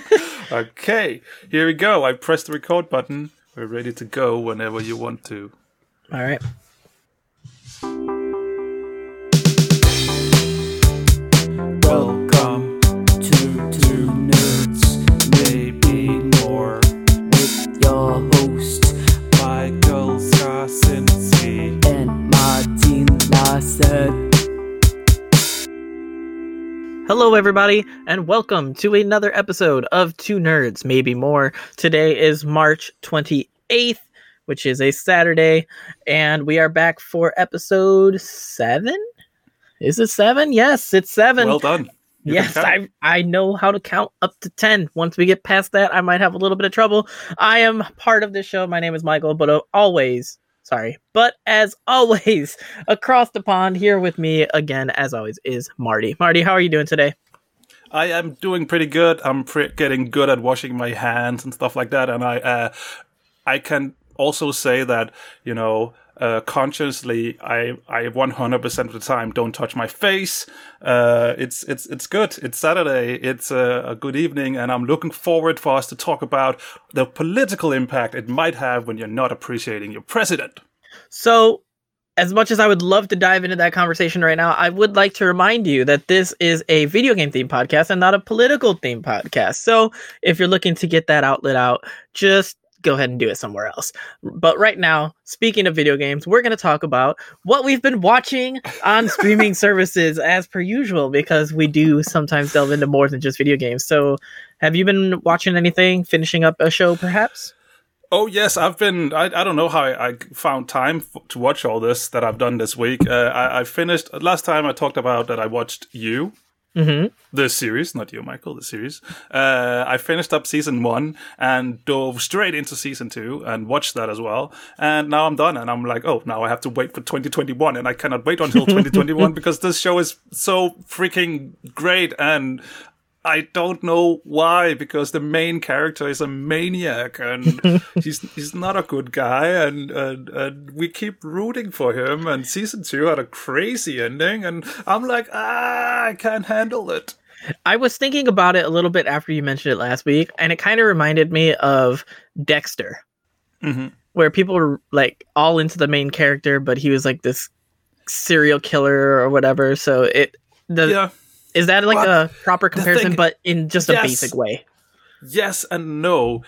okay, here we go. I pressed the record button. We're ready to go whenever you want to. All right. Hello, everybody, and welcome to another episode of Two Nerds, Maybe More. Today is March 28th, which is a Saturday, and we are back for episode seven. Is it seven? Yes, it's seven. Well done. You yes, I. I know how to count up to 10. Once we get past that, I might have a little bit of trouble. I am part of this show. My name is Michael, but uh, always, sorry, but as always, across the pond here with me again, as always, is Marty. Marty, how are you doing today? I am doing pretty good. I'm pre- getting good at washing my hands and stuff like that, and I uh, I can also say that you know uh, consciously I I 100% of the time don't touch my face. Uh, it's it's it's good. It's Saturday. It's a, a good evening, and I'm looking forward for us to talk about the political impact it might have when you're not appreciating your president. So, as much as I would love to dive into that conversation right now, I would like to remind you that this is a video game themed podcast and not a political themed podcast. So, if you're looking to get that outlet out, just go ahead and do it somewhere else. But right now, speaking of video games, we're going to talk about what we've been watching on streaming services as per usual because we do sometimes delve into more than just video games. So, have you been watching anything, finishing up a show perhaps? Oh yes, I've been. I, I don't know how I, I found time f- to watch all this that I've done this week. Uh, I, I finished last time. I talked about that I watched you, Mhm. the series, not you, Michael, the series. Uh, I finished up season one and dove straight into season two and watched that as well. And now I'm done. And I'm like, oh, now I have to wait for 2021, and I cannot wait until 2021 because this show is so freaking great and. I don't know why, because the main character is a maniac and he's he's not a good guy, and, and and we keep rooting for him. And season two had a crazy ending, and I'm like, ah, I can't handle it. I was thinking about it a little bit after you mentioned it last week, and it kind of reminded me of Dexter, Mhm. where people were like all into the main character, but he was like this serial killer or whatever. So it the Yeah, is that like a proper comparison, thing- but in just a basic way? yes and no.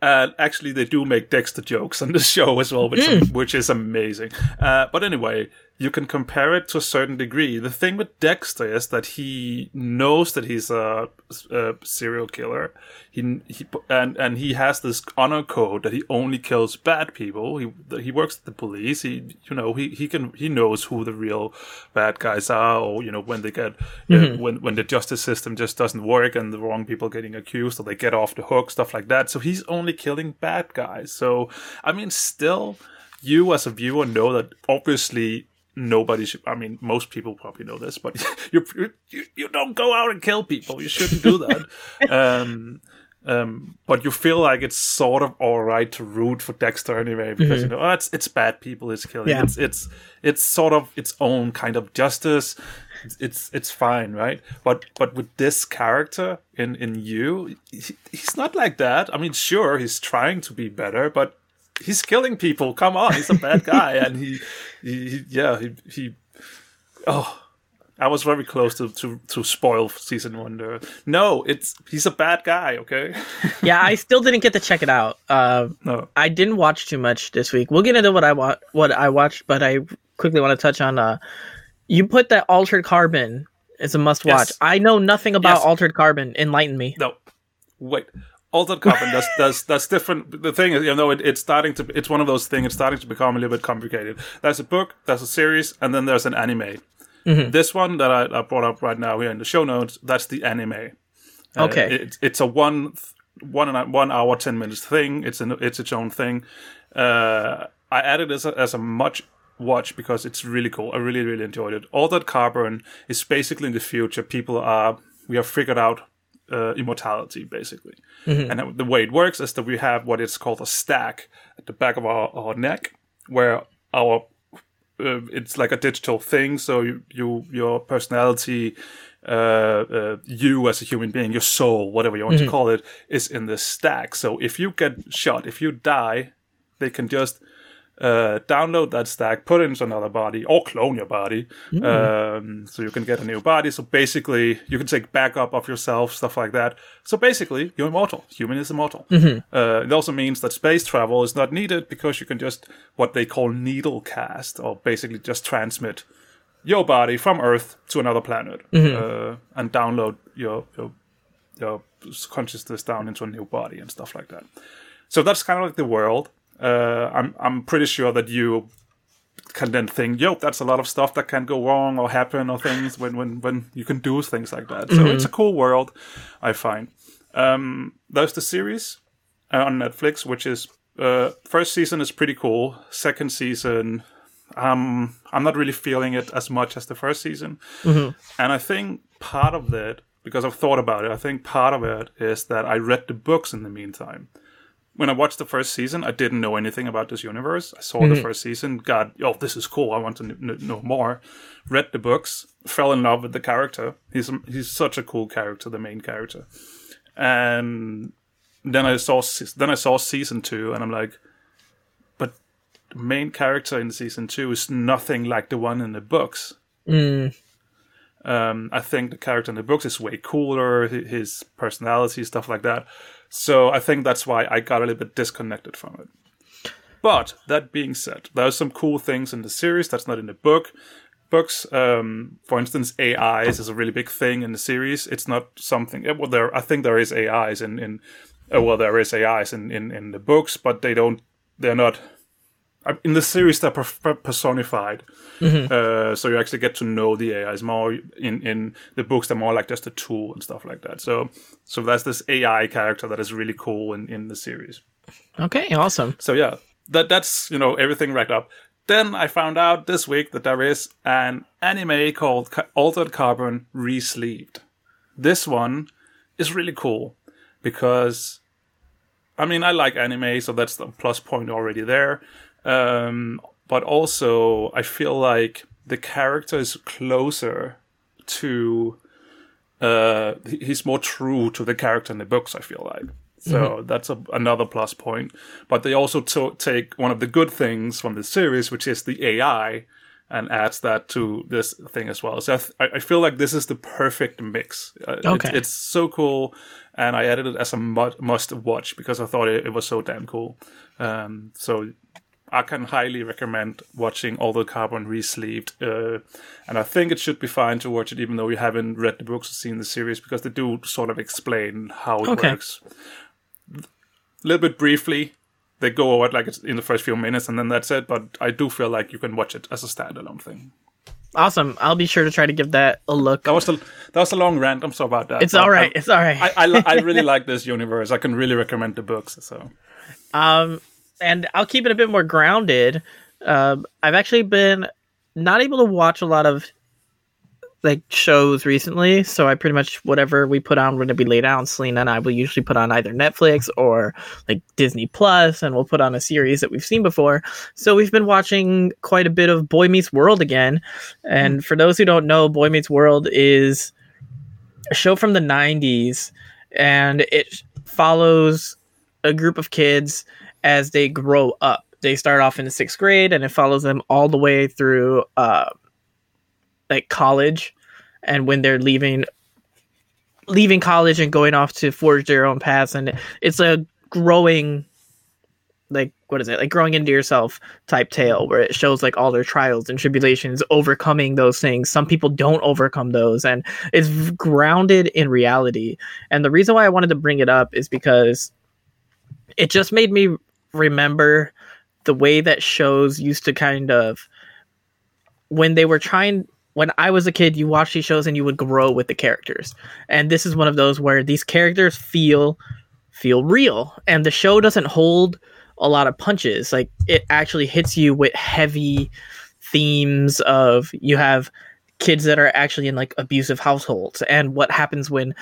Uh, actually, they do make Dexter jokes on the show as well, which, which is amazing. Uh, but anyway, you can compare it to a certain degree. The thing with Dexter is that he knows that he's a, a serial killer. He, he and and he has this honor code that he only kills bad people. He he works at the police. He you know he, he can he knows who the real bad guys are, or you know when they get uh, when when the justice system just doesn't work and the wrong people getting accused or they get off the hook, stuff like that. So he's only killing bad guys. So I mean, still, you as a viewer know that obviously nobody should. I mean, most people probably know this, but you you you don't go out and kill people. You shouldn't do that. um, um, but you feel like it's sort of all right to root for Dexter anyway because you know oh, it's it's bad people it's killing. Yeah. It's it's it's sort of its own kind of justice. It's it's, it's fine, right? But but with this character in in you, he, he's not like that. I mean, sure, he's trying to be better, but he's killing people. Come on, he's a bad guy, and he, he, he yeah, he, he, oh, I was very close to, to, to spoil season one there. No, it's he's a bad guy. Okay, yeah, I still didn't get to check it out. Uh, no, I didn't watch too much this week. We'll get into what I wa- what I watched, but I quickly want to touch on. Uh, you put that Altered Carbon as a must watch. Yes. I know nothing about Yes. Altered Carbon. Enlighten me. no, wait. Altered carbon. That's that's that's different. The thing is, you know, it, it's starting to. It's one of those things. It's starting to become a little bit complicated. There's a book, there's a series, and then there's an anime. This one that I, I brought up right now here in the show notes, that's the anime. Uh, Okay. it, it's a one one and a, one hour ten minutes thing. It's an it's its own thing. Uh, I added as a, as a much watch because it's really cool. I really really enjoyed it. Altered Carbon is basically in the future. People are we have figured out uh, immortality basically, and the way it works is that we have what is called a stack at the back of our, our neck, where our uh, it's like a digital thing. So you, you your personality uh, uh, you as a human being, your soul, whatever you want Mm-hmm. to call it, is in this stack. So if you get shot, if you die, they can just uh, download that stack, put it into another body, or clone your body, Mm. um, so you can get a new body. So basically, you can take backup of yourself, stuff like that. So basically, you're immortal. Human is immortal. Mm-hmm. Uh, it also means that space travel is not needed because you can just what they call needle cast, or basically just transmit your body from Earth to another planet uh, and download your, your your consciousness down into a new body and stuff like that. So that's kind of like the world. Uh, I'm I'm pretty sure that you can then think, yo, that's a lot of stuff that can go wrong or happen or things when when when you can do things like that. So it's a cool world, I find. Um, there's the series uh, on Netflix, which is uh, first season is pretty cool. Second season, um, I'm not really feeling it as much as the first season, and I think part of that, because I've thought about it, I think part of it is that I read the books in the meantime. When I watched the first season, I didn't know anything about this universe. I saw the first season, got, oh, this is cool. I want to kn- know more. Read the books, fell in love with the character. He's he's such a cool character, the main character. And then I saw then I saw season two, and I'm like, but the main character in season two is nothing like the one in the books. Mm. Um, I think the character in the books is way cooler, his personality, stuff like that. So I think that's why I got a little bit disconnected from it. But that being said, there are some cool things in the series that's not in the book. Books, um, for instance, AIs is a really big thing in the series. It's not something. eh, Well, there I think there is AIs in in uh, well there is AIs in, in in the books, but they don't. They're not in the series they're per- personified. Uh, so you actually get to know the ais more in in the books they're more like just a tool and stuff like that. So so that's this ai character that is really cool in in the series. Okay, awesome. so yeah that that's you know everything wrapped up. Then i found out this week that there is an anime called altered carbon resleeved. This one is really cool because I mean, I like anime, so that's the plus point already there. Um, but also, I feel like the character is closer to. Uh, he's more true to the character in the books. I feel like so that's a, another plus point. But they also to- take one of the good things from the series, which is the AI, and adds that to this thing as well. So I, th- I feel like this is the perfect mix. Uh, it's- Okay. it's, so cool, and I added it as a must watch because I thought it, it was so damn cool. Um, so I can highly recommend watching Altered Carbon Resleeved, uh, and I think it should be fine to watch it even though you haven't read the books or seen the series because they do sort of explain how it Okay. works. A little bit briefly, they go over it like it's in the first few minutes and then that's it. But I do feel like you can watch it as a standalone thing. Awesome. I'll be sure to try to give that a look. That was the that was a long rant. I'm sorry about that. It's all right. I, It's all right. I, I, I really like this universe. I can really recommend the books. So Um, and I'll keep it a bit more grounded. Um, I've actually been not able to watch a lot of like shows recently, so I pretty much whatever we put on when we lay down, Selena and I will usually put on either Netflix or like Disney Plus, and we'll put on a series that we've seen before. So we've been watching quite a bit of Boy Meets World again. And for those who don't know, Boy Meets World is a show from the '90s, and it follows a group of kids as they grow up. They start off in the sixth grade, and it follows them all the way through uh, like college, and when they're leaving leaving college and going off to forge their own paths. And it's a growing like what is it like growing into yourself type tale where it shows like all their trials and tribulations overcoming those things some people don't overcome those and it's grounded in reality and the reason why i wanted to bring it up is because it just made me remember the way that shows used to kind of when they were trying when I was a kid, you watch these shows and you would grow with the characters. And this is one of those where these characters feel feel real and the show doesn't hold a lot of punches. Like it actually hits you with heavy themes of you have kids that are actually in like abusive households and what happens when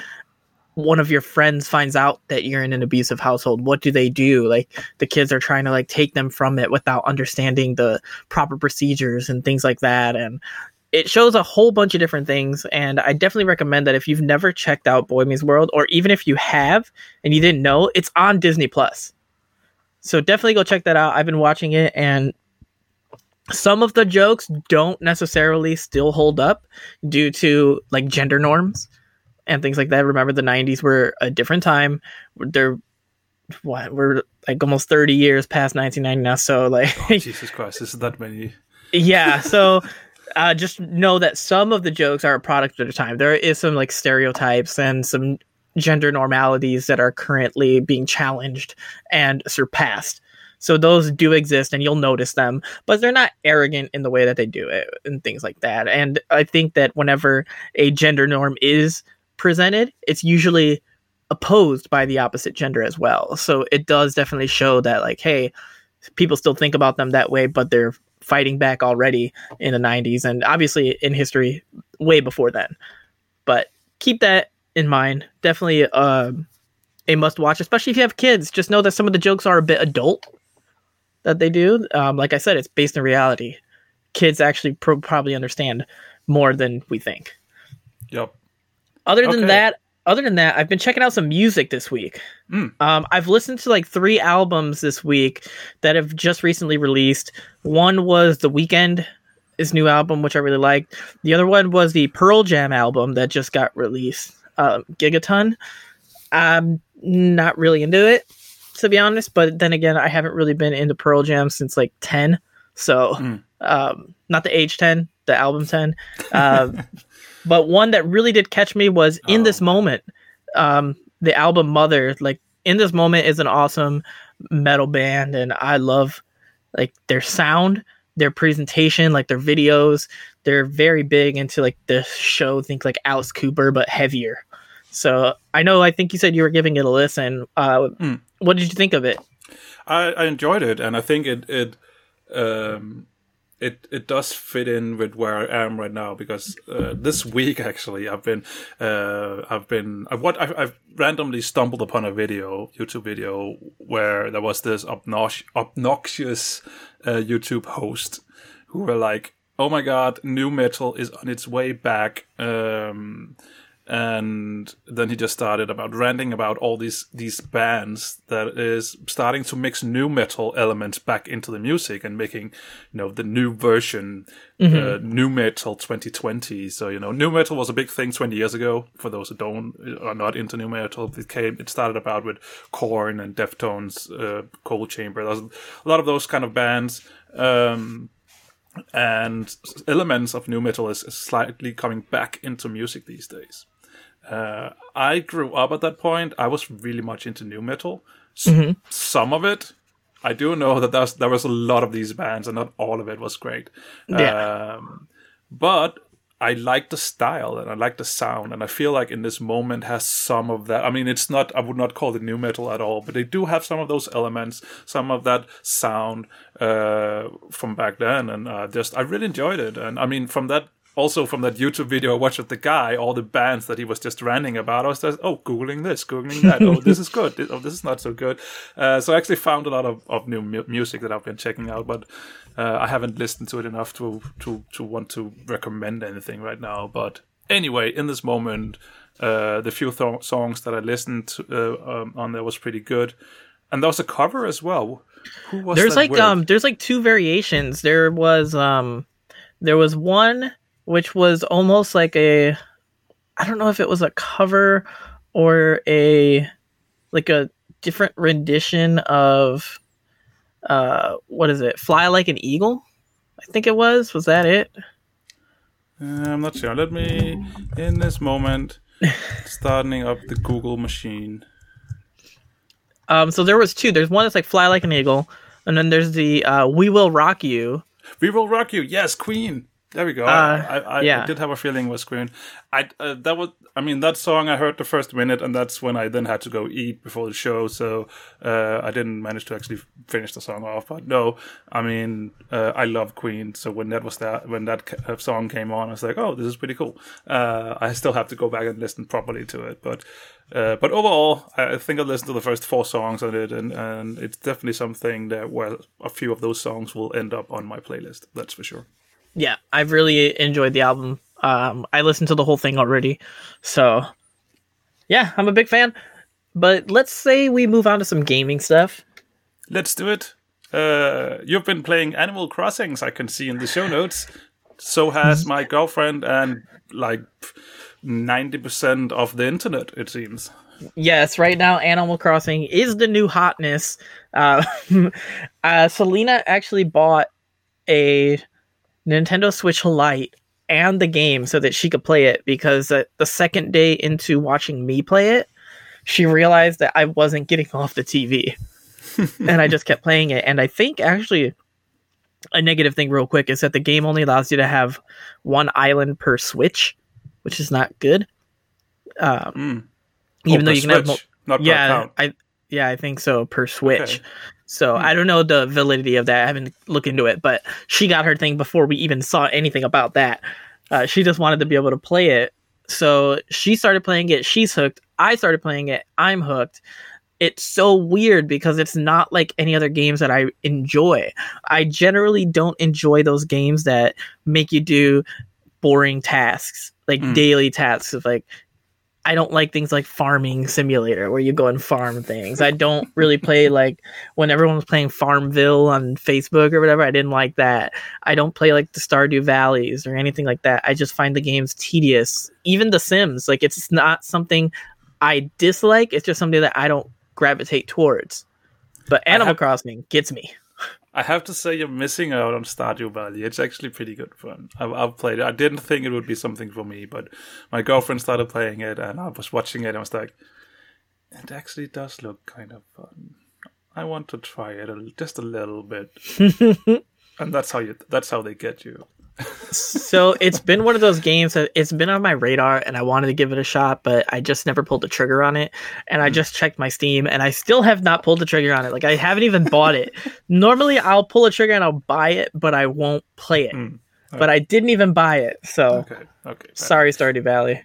one of your friends finds out that you're in an abusive household what do they do like the kids are trying to like take them from it without understanding the proper procedures and things like that and it shows a whole bunch of different things, and I definitely recommend that if you've never checked out Boy Meets World, or even if you have and you didn't know, it's on Disney Plus. So definitely go check that out. I've been watching it, and some of the jokes don't necessarily still hold up due to like gender norms and things like that. Remember, the '90s were a different time. They're what we're like almost 30 years past 1990 now. So like, Oh, Jesus Christ, this is that many. yeah. So uh, just know that some of the jokes are a product of the time. There is some like stereotypes and some gender normalities that are currently being challenged and surpassed. So those do exist and you'll notice them, but they're not arrogant in the way that they do it and things like that. And I think that whenever a gender norm is presented, it's usually opposed by the opposite gender as well. So it does definitely show that like, hey, people still think about them that way, but they're fighting back already in the 90s and obviously in history way before then. But keep that in mind. Definitely uh, a must watch, especially if you have kids. Just know that some of the jokes are a bit adult that they do. Um, like I said, it's based in reality. Kids actually pro- probably understand more than we think. Yep. Other than Okay. that, other than that, I've been checking out some music this week. Mm. Um, I've listened to like three albums this week that have just recently released. One was The Weeknd, his new album, which I really liked. The other one was the Pearl Jam album that just got released, um, Gigaton. I'm not really into it, to be honest. But then again, I haven't really been into Pearl Jam since like 10. So, Mm. um, not the age 10, the album 10. Um, but one that really did catch me was In Oh. This Moment, um, the album Mother. Like, In This Moment is an awesome metal band, and I love like their sound, their presentation, like their videos. They're very big into like the show, think like Alice Cooper, but heavier. So I know, I think you said you were giving it a listen. Uh, Mm. What did you think of it? I, I enjoyed it, and I think it it um, it it does fit in with where I am right now because uh, this week actually I've been uh, I've been I what I've, I've randomly stumbled upon a video YouTube video where there was this obnox- obnoxious uh, YouTube host who were like, "Oh my god, nu metal is on its way back." Um, and then he just started about ranting about all these these bands that is starting to mix nu metal elements back into the music and making you know the new version uh, nu metal 2020 so you know nu metal was a big thing 20 years ago for those who don't are not into nu metal. It came it started about with Korn and Deftones uh, Coal Chamber there's a lot of those kind of bands. Um and elements of nu metal is slightly coming back into music these days. Uh, I grew up at that point. I was really much into nu metal. S- Some of it, I do know that there's, there was a lot of these bands, and not all of it was great. Yeah. Um, but I like the style and I like the sound, and I feel like in this moment has some of that. I mean, it's not. I would not call it nu metal at all, but they do have some of those elements, some of that sound uh, from back then, and uh, just I really enjoyed it. And I mean, from that. Also, from that YouTube video I watched of the guy, all the bands that he was just ranting about, I was just, oh, googling this, googling that. oh, this is good. This- Oh, this is not so good. Uh, so I actually found a lot of, of new mu- music that I've been checking out, but uh, I haven't listened to it enough to to to want to recommend anything right now. But anyway, in this moment, uh, the few th- songs that I listened to, uh, um, on there was pretty good, and there was a cover as well. Who was there's like with? um there's like two variations there was um there was one which was almost like a i don't know if it was a cover or a like a different rendition of uh what is it fly like an eagle i think it was was that it Uh, I'm not sure. Let me in this moment starting up the Google machine. um so there was two there's one that's like fly like an eagle and then there's the uh we will rock you We will rock you. Yes, Queen. There we go. Uh, I, I, yeah. I did have a feeling with was Queen. I uh, that was. I mean, that song I heard the first minute, and that's when I then had to go eat before the show. So uh, I didn't manage to actually finish the song off. But no, I mean, uh, I love Queen. So when that was that, when that uh, song came on, I was like, oh, this is pretty cool. Uh, I still have to go back and listen properly to it, but. Uh, but overall, I I think I listened to the first four songs on it, and, and it's definitely something that where a few of those songs will end up on my playlist. That's for sure. Yeah, I've really enjoyed the album. Um, I listened to the whole thing already, so yeah, I'm a big fan. But let's say we move on to some gaming stuff. Let's do it. Uh, you've been playing Animal Crossings, I can see in the show notes. So has my girlfriend and like 90% of the internet, it seems. Yes, right now Animal Crossing is the new hotness. Uh, uh, Selena actually bought a Nintendo Switch Lite and the game so that she could play it because uh, the second day into watching me play it, she realized that I wasn't getting off the TV. and I just kept playing it. And I think actually a negative thing, real quick, is that the game only allows you to have one island per Switch, which is not good. Um, Mm. even Oh, though you can have Switch, not per yeah. I yeah, I think so per Switch. Okay. So I don't know the validity of that. I haven't looked into it, but she got her thing before we even saw anything about that. Uh, she just wanted to be able to play it. So she started playing it. She's hooked. I started playing it. I'm hooked. It's so weird because it's not like any other games that I enjoy. I generally don't enjoy those games that make you do boring tasks, like Mm. daily tasks of like I don't like things like farming simulator where you go and farm things. I don't really play like when everyone was playing Farmville on Facebook or whatever. I didn't like that. I don't play like the Stardew Valleys or anything like that. I just find the games tedious. Even The Sims, like it's not something I dislike. It's just something that I don't gravitate towards. But Animal have- Crossing gets me. I have to say you're missing out on Stardew Valley. It's actually pretty good fun. I've, I've played it. I didn't think it would be something for me, but my girlfriend started playing it, and I was watching it. and I was like, it actually does look kind of fun. I want to try it a, just a little bit. and that's how you. That's how they get you. So it's been one of those games that it's been on my radar and I wanted to give it a shot, but I just never pulled the trigger on it. And I just checked my Steam and I still have not pulled the trigger on it. Like I haven't even bought it. Normally I'll pull a trigger and I'll buy it, but I won't play it. Mm. But I didn't even buy it. So Okay. Okay. sorry, Stardew Valley.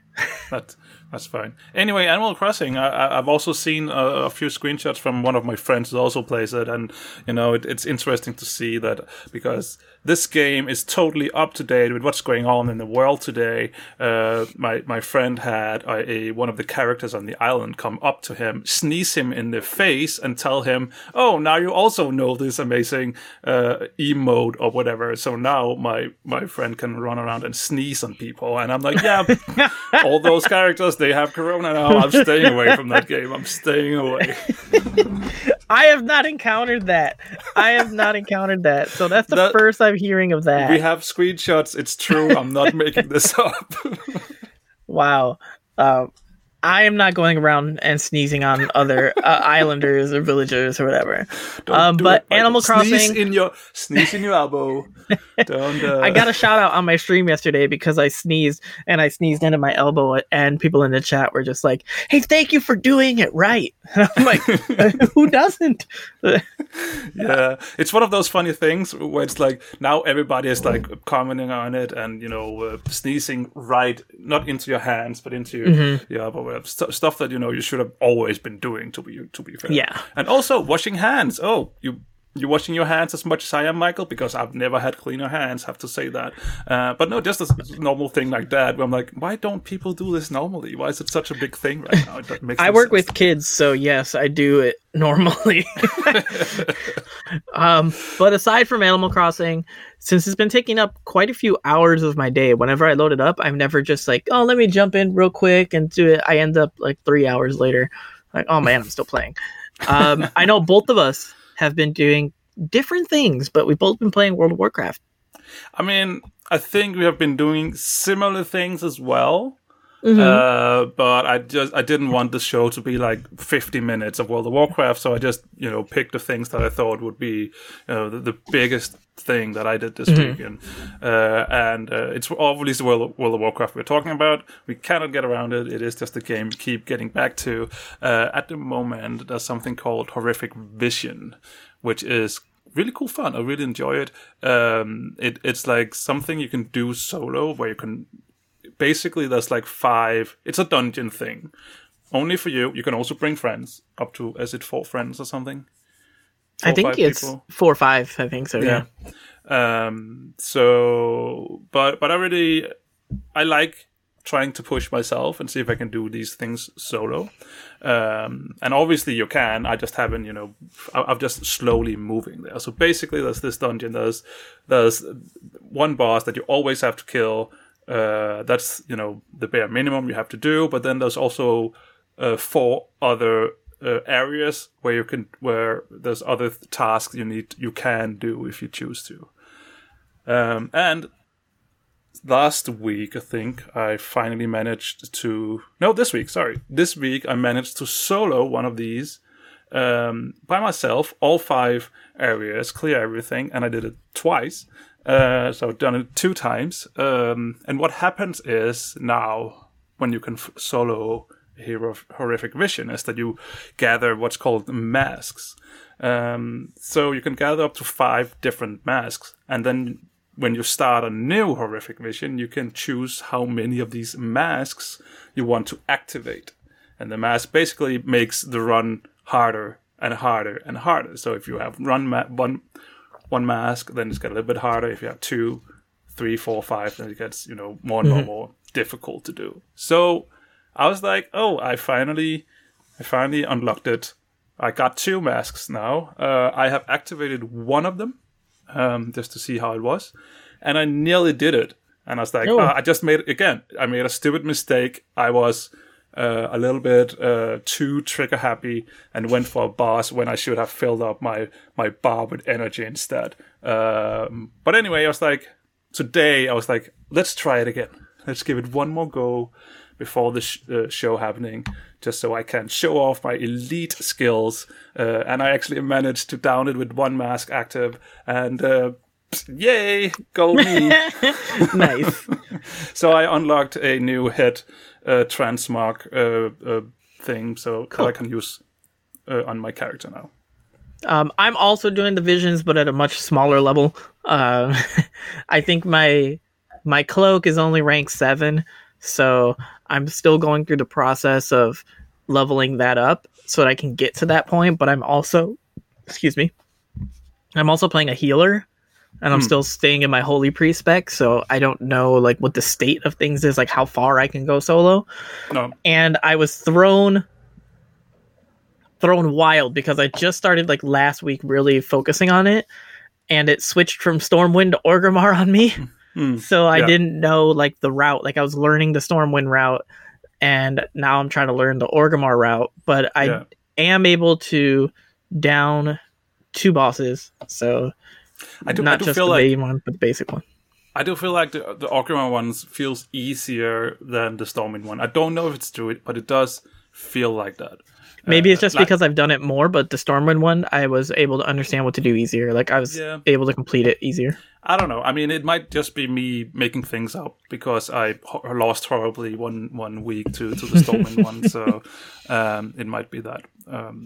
That, that's fine. Anyway, Animal Crossing. I, I've also seen a, a few screenshots from one of my friends who also plays it, and you know it, it's interesting to see that because this game is totally up to date with what's going on in the world today. Uh, my my friend had a, a one of the characters on the island come up to him, sneeze him in the face, and tell him, "Oh, now you also know this amazing uh, emote or whatever." So now my my friend can run around and sneeze on people, and I'm like, "Yeah." all those characters they have corona now i'm staying away from that game i'm staying away I have not encountered that. I have not encountered that. So that's the That- first I'm hearing of that. we have screenshots it's true i'm not making this up Wow. Um, I am not going around and sneezing on other uh, islanders or villagers or whatever. Um, but it. Animal sneeze Crossing- in your sneeze in your elbow don't uh, I got a shout out on my stream yesterday because I sneezed and I sneezed into my elbow, and people in the chat were just like, "Hey, thank you for doing it right." And I'm like, "Who doesn't?" yeah it's one of those funny things where it's like now everybody is like commenting on it and you know uh, sneezing right not into your hands but into Mm-hmm. your elbow uh, st- stuff that you know you should have always been doing to be to be fair Yeah. and also washing hands oh you you're washing your hands as much as I am, Michael, because I've never had cleaner hands. Have to say that, uh, but no, just a normal thing like that. Where I'm like, why don't people do this normally? Why is it such a big thing right now? I no work sense. with kids, so yes, I do it normally. um, but aside from Animal Crossing, since it's been taking up quite a few hours of my day, whenever I load it up, I'm never just like, oh, let me jump in real quick and do it. I end up like three hours later, like, oh man, I'm still playing. Um, I know both of us have been doing different things, but we've both been playing World of Warcraft. I mean, I think we have been doing similar things as well. Mm-hmm. Uh, but I just I didn't want the show to be like 50 minutes of World of Warcraft, so I just you know picked the things that I thought would be you know the, the biggest thing that I did this Mm-hmm. weekend. Uh, and uh, it's obviously World of, World of Warcraft we're talking about. We cannot get around it. It is just a game keep getting back to. Uh, at the moment, there's something called Horrific Vision, which is really cool fun. I really enjoy it. Um, it it's like something you can do solo, where you can basically there's like five. It's a dungeon thing, only for you. You can also bring friends, up to is it four friends or something. I think it's people? four or five. I think so. Yeah. Um, so, but but I really I like trying to push myself and see if I can do these things solo. Um, and obviously you can. I just haven't, you know, I- I'm just slowly moving there. So basically, there's this dungeon. There's there's one boss that you always have to kill. Uh, that's you know the bare minimum you have to do. But then there's also uh, four other uh, areas where you can where there's other th- tasks you need you can do if you choose to. Um, and last week, I think I finally managed to. No, this week. Sorry, this week I managed to solo one of these um, by myself, all five areas, clear everything, and I did it twice. Uh, so I've done it two times. Um, and what happens is now when you can f- solo Hero Horrific Vision is that you gather what's called masks. Um, so you can gather up to five different masks, and then when you start a new Horrific Vision, you can choose how many of these masks you want to activate. And the mask basically makes the run harder and harder and harder. So if you have run ma- one one mask, then it's get a little bit harder. If you have two, three, four, five, then it gets you know more and more, more difficult to do. So I was like, oh, I finally, I finally unlocked it. I got two masks now. Uh, I have activated one of them um, just to see how it was, and I nearly did it. And I was like, Oh. "Ah, I just made it again. I made a stupid mistake. I was uh, a little bit uh, too trigger happy and went for a boss when I should have filled up my my bar with energy instead. Um, but anyway, I was like, today I was like, let's try it again. Let's give it one more go before the sh- uh, show happening, just so I can show off my elite skills. Uh, and I actually managed to down it with one mask active, and uh, yay, go me! nice. so I unlocked a new head uh, transmark uh, uh, thing, so that I can use uh, on my character now. Um, I'm also doing the visions, but at a much smaller level. Uh, I think my my cloak is only rank seven, so I'm still going through the process of leveling that up so that I can get to that point. But I'm also, excuse me, I'm also playing a healer, and I'm hmm. still staying in my holy priest spec. So I don't know like what the state of things is, like how far I can go solo No, and I was thrown thrown wild because I just started like last week really focusing on it and it switched from Stormwind to Orgrimmar on me. Hmm. Hmm. So I Yeah. didn't know like the route. Like I was learning the Stormwind route and now I'm trying to learn the Orgrimmar route, but I Yeah. am able to down two bosses. So I do. I not do just feel the like main one, but the basic one. I do feel like the the Orgrimmar ones feels easier than the Stormwind one. I don't know if it's true, but it does feel like that. Maybe Uh, it's just like- because I've done it more, but the Stormwind one, I was able to understand what to do easier. Like I was Yeah. able to complete it easier. I don't know. I mean, it might just be me making things up because I ho- lost horribly one one week to to the Stormwind one, so um, it might be that. Um,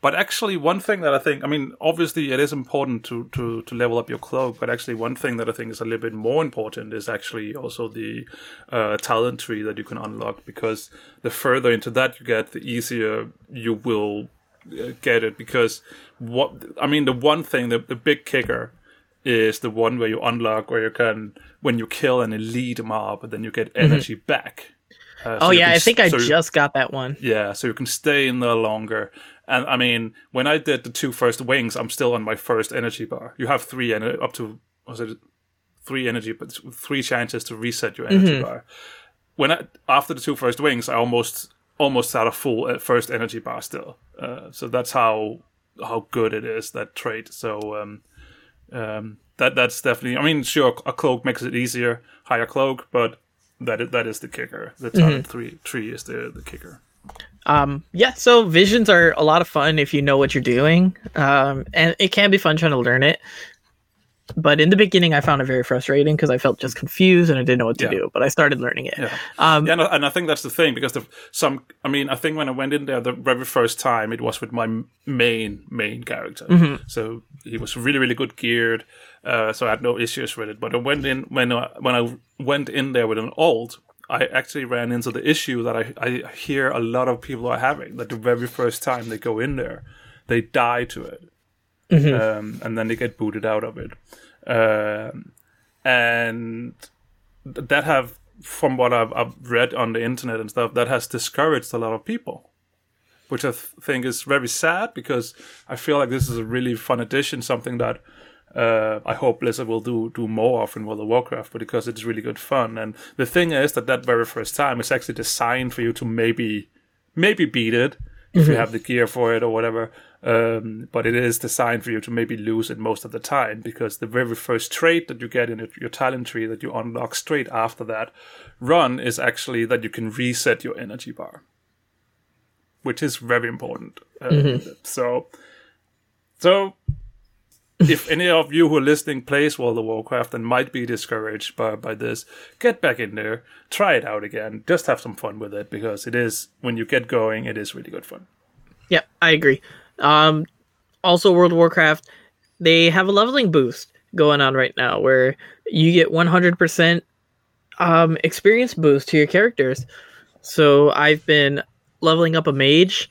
but actually, one thing that I think, I mean, obviously, it is important to to to level up your cloak, but actually, one thing that I think is a little bit more important is actually also the uh, talent tree that you can unlock because the further into that you get, the easier you will uh, get it. Because what I mean, the one thing, the the big kicker is the one where you unlock where you can when you kill an elite mob then you get energy back Uh, so Mm-hmm. Oh yeah, can I think I so you- just got that one. yeah so you can stay in there longer and i mean when i did the two first wings i'm still on my first energy bar you have three and up to was it three energy but three chances to reset your energy Mm-hmm. bar when i after the two first wings i almost almost had a full uh, first energy bar still uh, so that's how how good it is that trait so um um, that that's definitely. I mean, sure, a cloak makes it easier, higher cloak, but that is, that is the kicker. The talent three tree is the the kicker. Um, yeah, so visions are a lot of fun if you know what you're doing. Um, and it can be fun trying to learn it. But in the beginning, I found it very frustrating because I felt just confused and I didn't know what to Yeah. do. But I started learning it. Yeah. Um, Yeah, and I, think that's the thing because the some. I mean, I think when I went in there the very first time, it was with my main main character, so he was really really good geared. Uh, so I had no issues with it. But I went in when I, when I went in there with an old. I actually ran into the issue that I, I hear a lot of people are having that the very first time they go in there, they die to it. Um, and then they get booted out of it. Um, and that have, from what I've, I've read on the internet and stuff, that has discouraged a lot of people which I th- think is very sad because I feel like this is a really fun addition, something that uh, I hope Blizzard will do do more of in World of Warcraft, because it's really good fun. And the thing is that that very first time it's actually designed for you to maybe maybe beat it if you have the gear for it or whatever. Um, but it is designed for you to maybe lose it most of the time because the very first trait that you get in your, your talent tree that you unlock straight after that run is actually that you can reset your energy bar which is very important. Uh, So, so if any of you who are listening plays World of Warcraft and might be discouraged by by this, get back in there, try it out again, just have some fun with it because it is when you get going, it is really good fun. Yeah, I agree. Um, also, World of Warcraft, they have a leveling boost going on right now where you get 100% um, experience boost to your characters. So I've been leveling up a mage.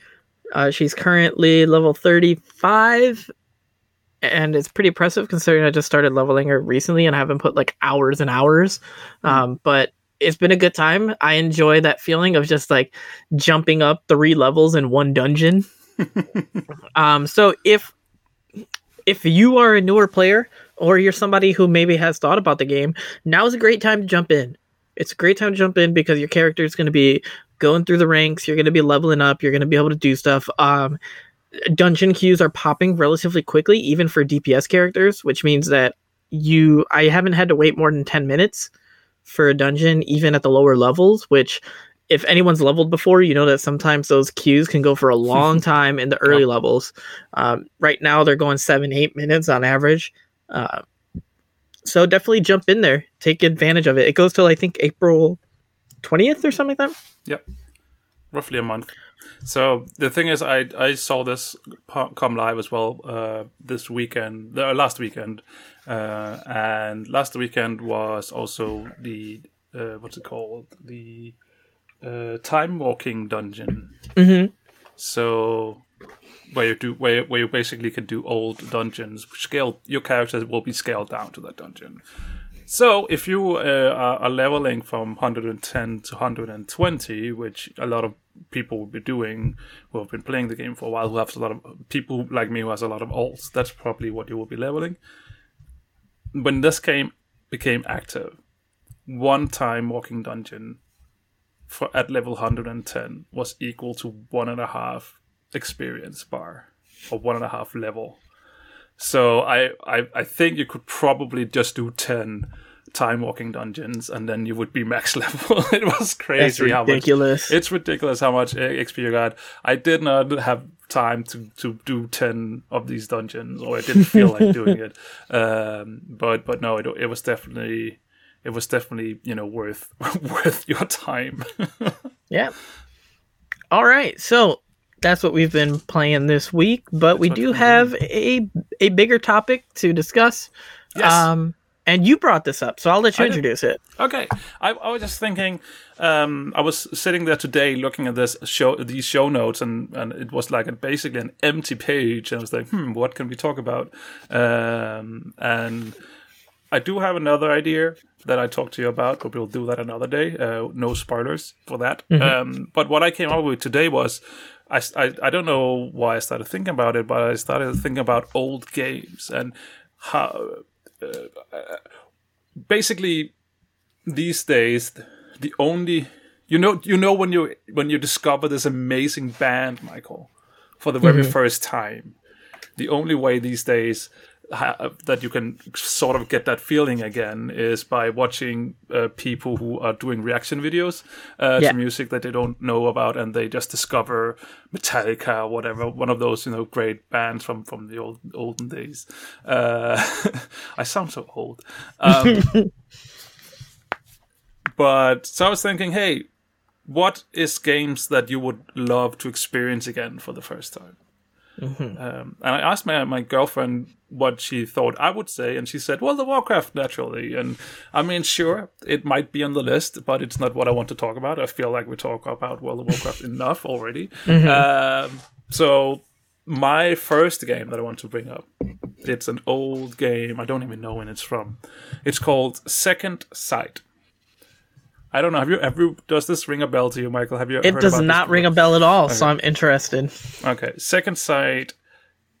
Uh, she's currently level 35, and it's pretty impressive considering I just started leveling her recently and I haven't put like hours and hours. Um, but it's been a good time. I enjoy that feeling of just like jumping up three levels in one dungeon. um, so if if you are a newer player or you're somebody who maybe has thought about the game, now is a great time to jump in. It's a great time to jump in because your character is going to be going through the ranks. You're going to be leveling up. You're going to be able to do stuff. Um, dungeon queues are popping relatively quickly, even for DPS characters, which means that you I haven't had to wait more than ten minutes for a dungeon, even at the lower levels. Which, if anyone's leveled before, you know that sometimes those queues can go for a long time in the early levels. Um, right now, they're going seven, eight minutes on average. Uh, so definitely jump in there, take advantage of it. It goes till I think April twentieth or something like that. Yep, roughly a month. So the thing is, I I saw this come live as well uh, this weekend, uh, last weekend, uh, and last weekend was also the uh, what's it called the uh, time walking dungeon. Mm-hmm. So where you do where where you basically can do old dungeons, scale your characters will be scaled down to that dungeon. So if you uh, are, are leveling from 110 to 120, which a lot of people will be doing who have been playing the game for a while, who have a lot of people like me who has a lot of alts, that's probably what you will be leveling. When this game became active, one time walking dungeon for at level 110 was equal to one and a half experience bar or one and a half level. So I, I I think you could probably just do ten time walking dungeons and then you would be max level. it was That's crazy how much ridiculous. it's ridiculous how much XP you got. I did not have time to, to do ten of these dungeons, or I didn't feel like doing it. Um, but but no, it, it was definitely it was definitely you know worth worth your time. Yeah. All right. So that's what we've been playing this week, but we do have a a bigger topic to discuss. Yes. Um and you brought this up, so I'll let you I did. introduce it. Okay, I, I was just thinking. Um, I was sitting there today looking at this show, these show notes, and, and it was like a, basically an empty page. And I was like, hmm, what can we talk about? Um, and I do have another idea that I talked to you about, but we'll do that another day. Uh, no spoilers for that. Um, but what I came up with today was. I, I, I don't know why I started thinking about it, but I started thinking about old games and how Uh, uh, basically these days the only you know you know when you when you discover this amazing band michael for the very mm-hmm. first time the only way these days ha- that you can sort of get that feeling again is by watching uh, people who are doing reaction videos uh, Yeah. to music that they don't know about and they just discover metallica or whatever one of those you know great bands from from the old olden days uh, i sound so old um, but so I was thinking, hey, what is games that you would love to experience again for the first time? Um, and I asked my my girlfriend what she thought I would say, and she said, "Well, the Warcraft naturally." And I mean, sure, it might be on the list, but it's not what I want to talk about. I feel like we talk about World of Warcraft enough already. Um, so my first game that I want to bring up. It's an old game. I don't even know when it's from. It's called Second Sight. I don't know. Have you ever does this ring a bell to you, Michael? Have you? It does not ring a bell at all, so I'm interested. Okay, Second Sight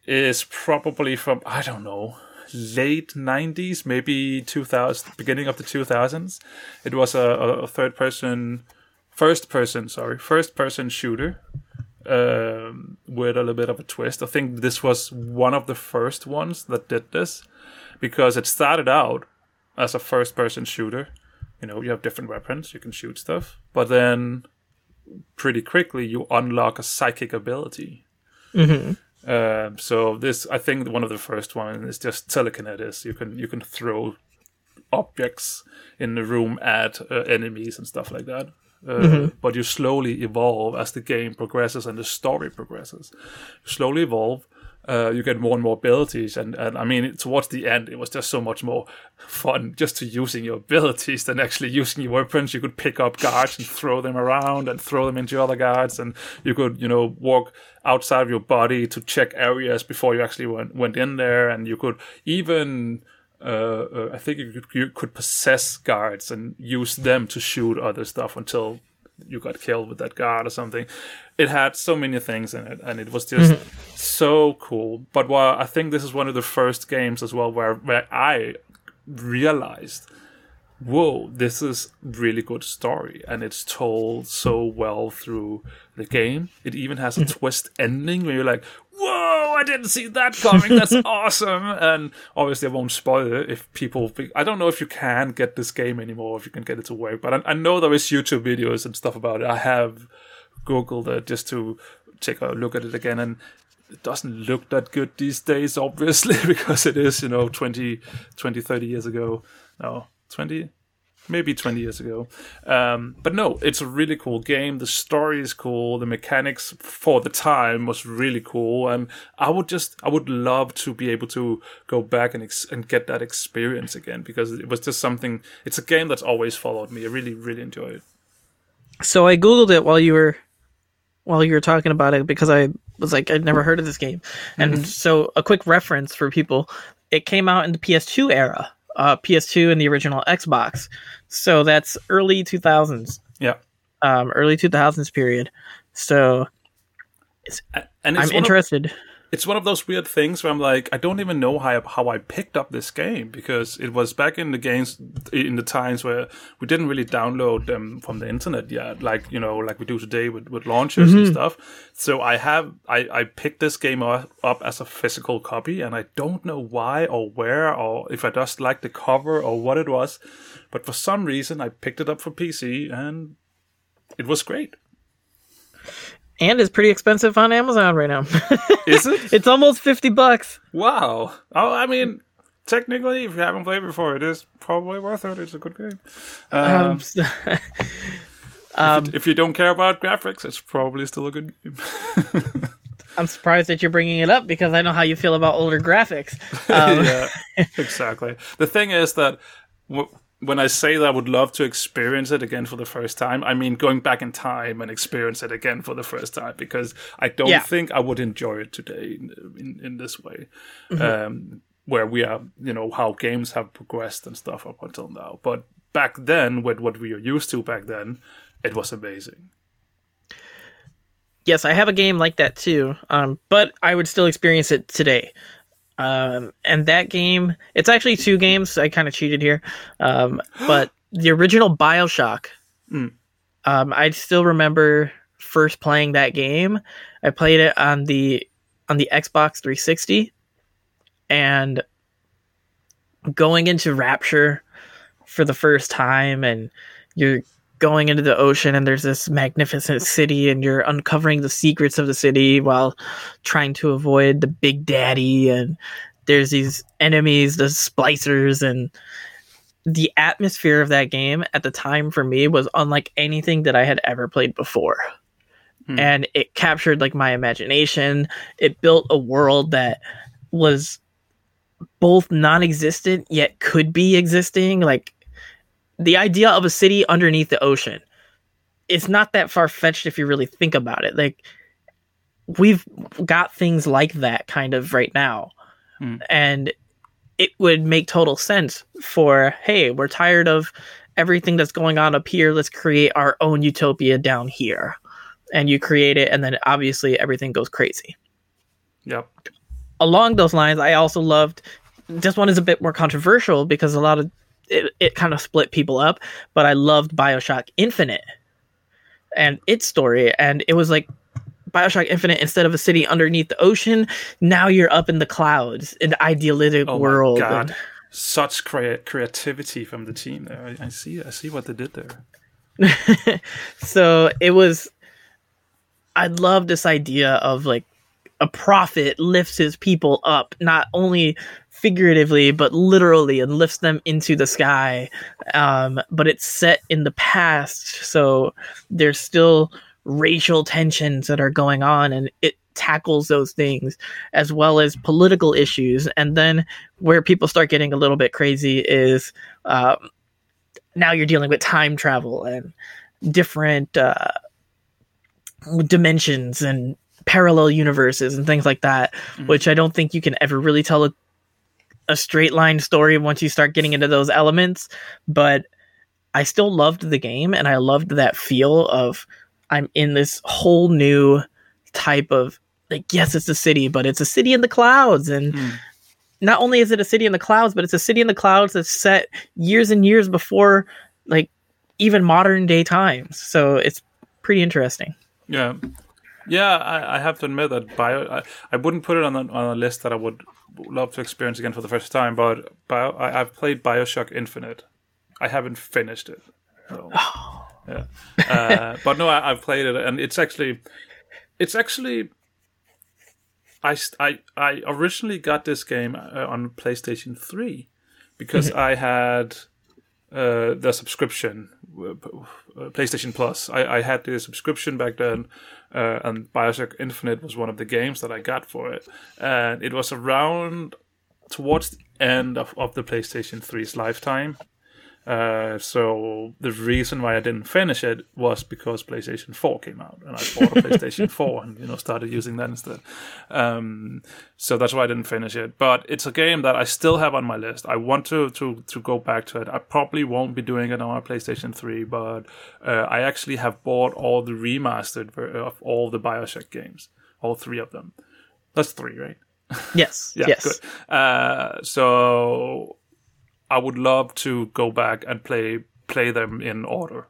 is probably from I don't know late 90s, maybe 2000, beginning of the 2000s. It was a, a third person, first person, sorry, first person shooter um, with a little bit of a twist. I think this was one of the first ones that did this because it started out as a first person shooter. You know, you have different weapons, you can shoot stuff, but then pretty quickly you unlock a psychic ability. hmm Um, so this, I think, one of the first one is just telekinesis. You can you can throw objects in the room at uh, enemies and stuff like that. Uh, But you slowly evolve as the game progresses and the story progresses. You slowly evolve. Uh, you get more and more abilities, and, and I mean, towards the end, it was just so much more fun just to using your abilities than actually using your weapons. You could pick up guards and throw them around and throw them into other guards, and you could, you know, walk outside of your body to check areas before you actually went went in there, and you could even uh, uh, I think you could, you could possess guards and use them to shoot other stuff until you got killed with that guard or something. It had so many things in it, and it was just mm-hmm. so cool. But while I think this is one of the first games as well where where I realized, whoa, this is really good story, and it's told so well through the game. It even has a mm-hmm. twist ending where you're like, whoa, I didn't see that coming. That's awesome. And obviously, I won't spoil it if people. Think, I don't know if you can get this game anymore, if you can get it to work. But I, I know there is YouTube videos and stuff about it. I have googled it just to take a look at it again, and it doesn't look that good these days, obviously, because it is, you know, 20, 20 30 years ago. No, 20, maybe 20 years ago. Um, but no, it's a really cool game. The story is cool. The mechanics for the time was really cool. And I would just, I would love to be able to go back and, ex- and get that experience again because it was just something, it's a game that's always followed me. I really, really enjoy it. So I googled it while you were while you were talking about it because I was like I'd never heard of this game, and so a quick reference for people: it came out in the PS2 era, uh, PS2 and the original Xbox. So that's early 2000s, Yeah. um, early 2000s period. So A- And I'm it's of- interested. It's one of those weird things where I'm like, I don't even know how I, how I picked up this game because it was back in the games in the times where we didn't really download them from the internet yet, like you know, like we do today with, with launchers and mm-hmm. stuff. So I have I, I picked this game up, up as a physical copy, and I don't know why or where or if I just liked the cover or what it was, but for some reason I picked it up for PC and it was great. And it's pretty expensive on Amazon right now. Is it? it's almost 50 bucks. Wow. Oh, I mean, technically, if you haven't played before, it is probably worth it. It's a good game. Um, Um, if you don't care about graphics, it's probably still a good game. I'm surprised that you're bringing it up because I know how you feel about older graphics. Um, yeah, exactly. The thing is that w- when I say that I would love to experience it again for the first time, I mean going back in time and experience it again for the first time because I don't Yeah. think I would enjoy it today in, in, in this way. Mm-hmm. Um, where we are, you know, how games have progressed and stuff up until now. But back then, with what we were used to back then, it was amazing. yes, I have a game like that too, um, but I would still experience it today. Um, and that game, it's actually two games. I kind of cheated here, um, but the original Bioshock. Mm. Um, I still remember first playing that game. I played it on the on the Xbox 360, and going into Rapture for the first time, and you're going into the ocean and there's this magnificent city and you're uncovering the secrets of the city while trying to avoid the big daddy and there's these enemies the splicers and the atmosphere of that game at the time for me was unlike anything that I had ever played before. Hmm. And it captured like my imagination. It built a world that was both non-existent yet could be existing like the idea of a city underneath the ocean it's not that far fetched if you really think about it like we've got things like that kind of right now. Hmm. And it would make total sense for, hey, we're tired of everything that's going on up here. Let's create our own utopia down here. And you create it, and then obviously everything goes crazy. Yep. Along those lines, I also loved this one is a bit more controversial because a lot of it, it kind of split people up, but I loved Bioshock Infinite and its story. And it was like Bioshock Infinite, instead of a city underneath the ocean, now you're up in the clouds, an idealistic Oh world. my god. Such crea- creativity from the team there. I, I see I see what they did there. so it was i love this idea of like a prophet lifts his people up not only figuratively but literally and lifts them into the sky. Um, but it's set in the past so there's still racial tensions that are going on and it tackles those things as well as political issues. And then where people start getting a little bit crazy is um, now you're dealing with time travel and different uh, dimensions and parallel universes and things like that, which I don't think you can ever really tell a, a straight line story once you start getting into those elements. But I still loved the game and I loved that feel of I'm in this whole new type of like yes it's a city but it's a city in the clouds and Hmm. not only is it a city in the clouds but it's a city in the clouds that's set years and years before like even modern day times so it's pretty interesting Yeah, yeah. I, I have to admit that bio. I, I wouldn't put it on a, on a list that I would love to experience again for the first time. But bio, I, I've played Bioshock Infinite. I haven't finished it. So, yeah. Uh, but no, I, I've played it, and it's actually, it's actually. I, I, I originally got this game uh, on PlayStation 3 because I had uh, the subscription, uh, uh, PlayStation Plus. I, I had the subscription back then, uh, and Bioshock Infinite was one of the games that I got for it. And it was around towards the end of, of the PlayStation 3's lifetime. Uh, so the reason why I didn't finish it was because PlayStation 4 came out, and I bought a PlayStation 4 and you know started using that instead. Um, so that's why I didn't finish it. But it's a game that I still have on my list. I want to to to go back to it. I probably won't be doing it on my PlayStation 3, but uh, I actually have bought all the remastered ver- of all the Bioshock games, all three of them. That's three, right? yes Yeah, yes good. Uh, so I would love to go back and play play them in order.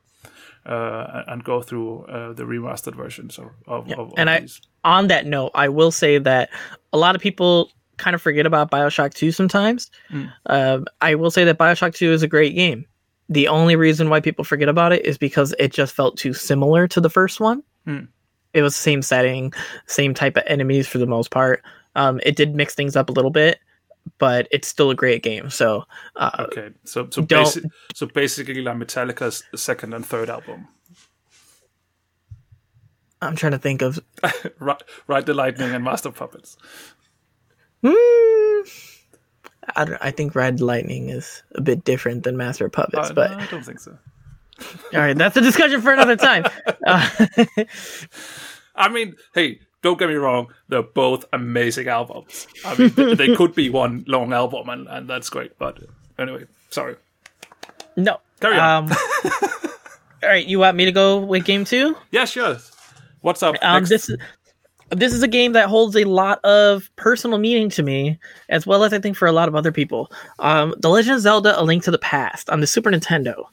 Uh, and go through uh, the remastered versions of, of, Yeah, of, and of I- these. on that note, I will say that a lot of people kind of forget about Bioshock 2 sometimes. Mm. Um, I will say that Bioshock 2 is a great game. The only reason why people forget about it is because it just felt too similar to the first one. Mm. It was the same setting, same type of enemies for the most part. Um, it did mix things up a little bit, but it's still a great game. So, uh, Okay, so so basi- so basically, like Metallica's second and third album, I'm trying to think of. Ri- Ride the Lightning and Master Puppets. Hmm, I, don't, I think Red Lightning is a bit different than Master Puppets, Uh, but no, I don't think so. All right, that's a discussion for another time. Uh, I mean, hey, don't get me wrong; they're both amazing albums. I mean, they, they could be one long album, and, and that's great. But anyway, sorry. no. Carry on. Um, all right, you want me to go with game two? Yeah, sure. What's up? Um, next? this is this is a game that holds a lot of personal meaning to me, as well as I think for a lot of other people. Um, the Legend of Zelda: A Link to the Past on the Super Nintendo.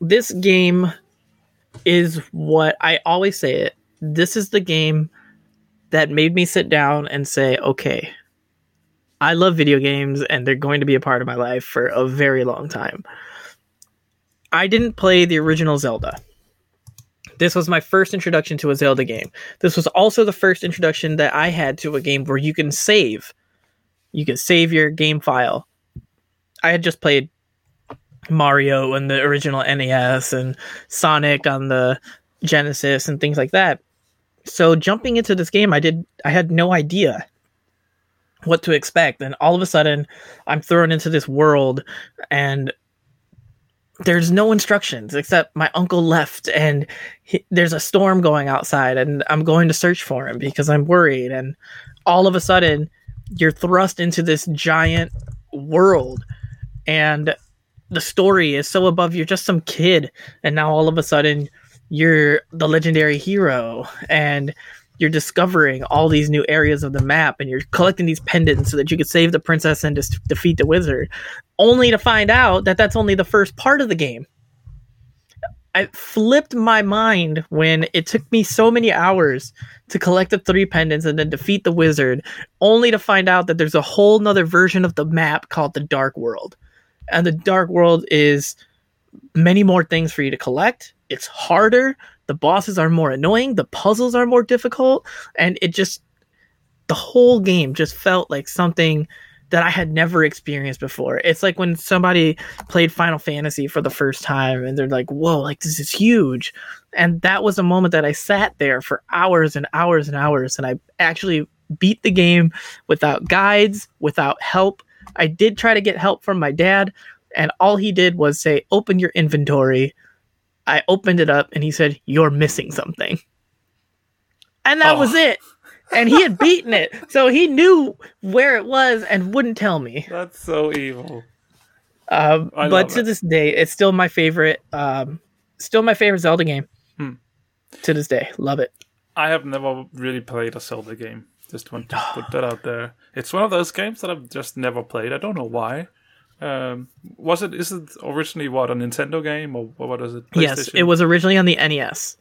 This game is what I always say it. This is the game that made me sit down and say, okay, I love video games and they're going to be a part of my life for a very long time. I didn't play the original Zelda. This was my first introduction to a Zelda game. This was also the first introduction that I had to a game where you can save. You can save your game file. I had just played Mario and the original NES and Sonic on the Genesis and things like that. So jumping into this game, I did I had no idea what to expect. And all of a sudden I'm thrown into this world and there's no instructions except my uncle left and he, there's a storm going outside and I'm going to search for him because I'm worried. And all of a sudden you're thrust into this giant world and the story is so above you're just some kid. And now all of a sudden you're the legendary hero and you're discovering all these new areas of the map and you're collecting these pendants so that you could save the princess and just defeat the wizard only to find out that that's only the first part of the game. I flipped my mind when it took me so many hours to collect the three pendants and then defeat the wizard only to find out that there's a whole nother version of the map called the dark world. And the dark world is many more things for you to collect it's harder the bosses are more annoying the puzzles are more difficult and it just the whole game just felt like something that I had never experienced before. It's like when somebody played Final Fantasy for the first time and they're like, whoa, like this is huge. And that was a moment that I sat there for hours and hours and hours and I actually beat the game without guides, without help. I did try to get help from my dad, and all he did was say, open your inventory. I opened it up and he said, You're missing something. And that Oh. was it. And he had beaten it. So he knew where it was and wouldn't tell me. That's so evil. Um, but to it. this day, it's still my favorite. Um, still my favorite Zelda game. Hmm. To this day, love it. I have never really played a Zelda game. Just want to put that out there. It's one of those games that I've just never played. I don't know why. Um, was it? Is it originally what a Nintendo game or what was it? Yes, it was originally on the NES.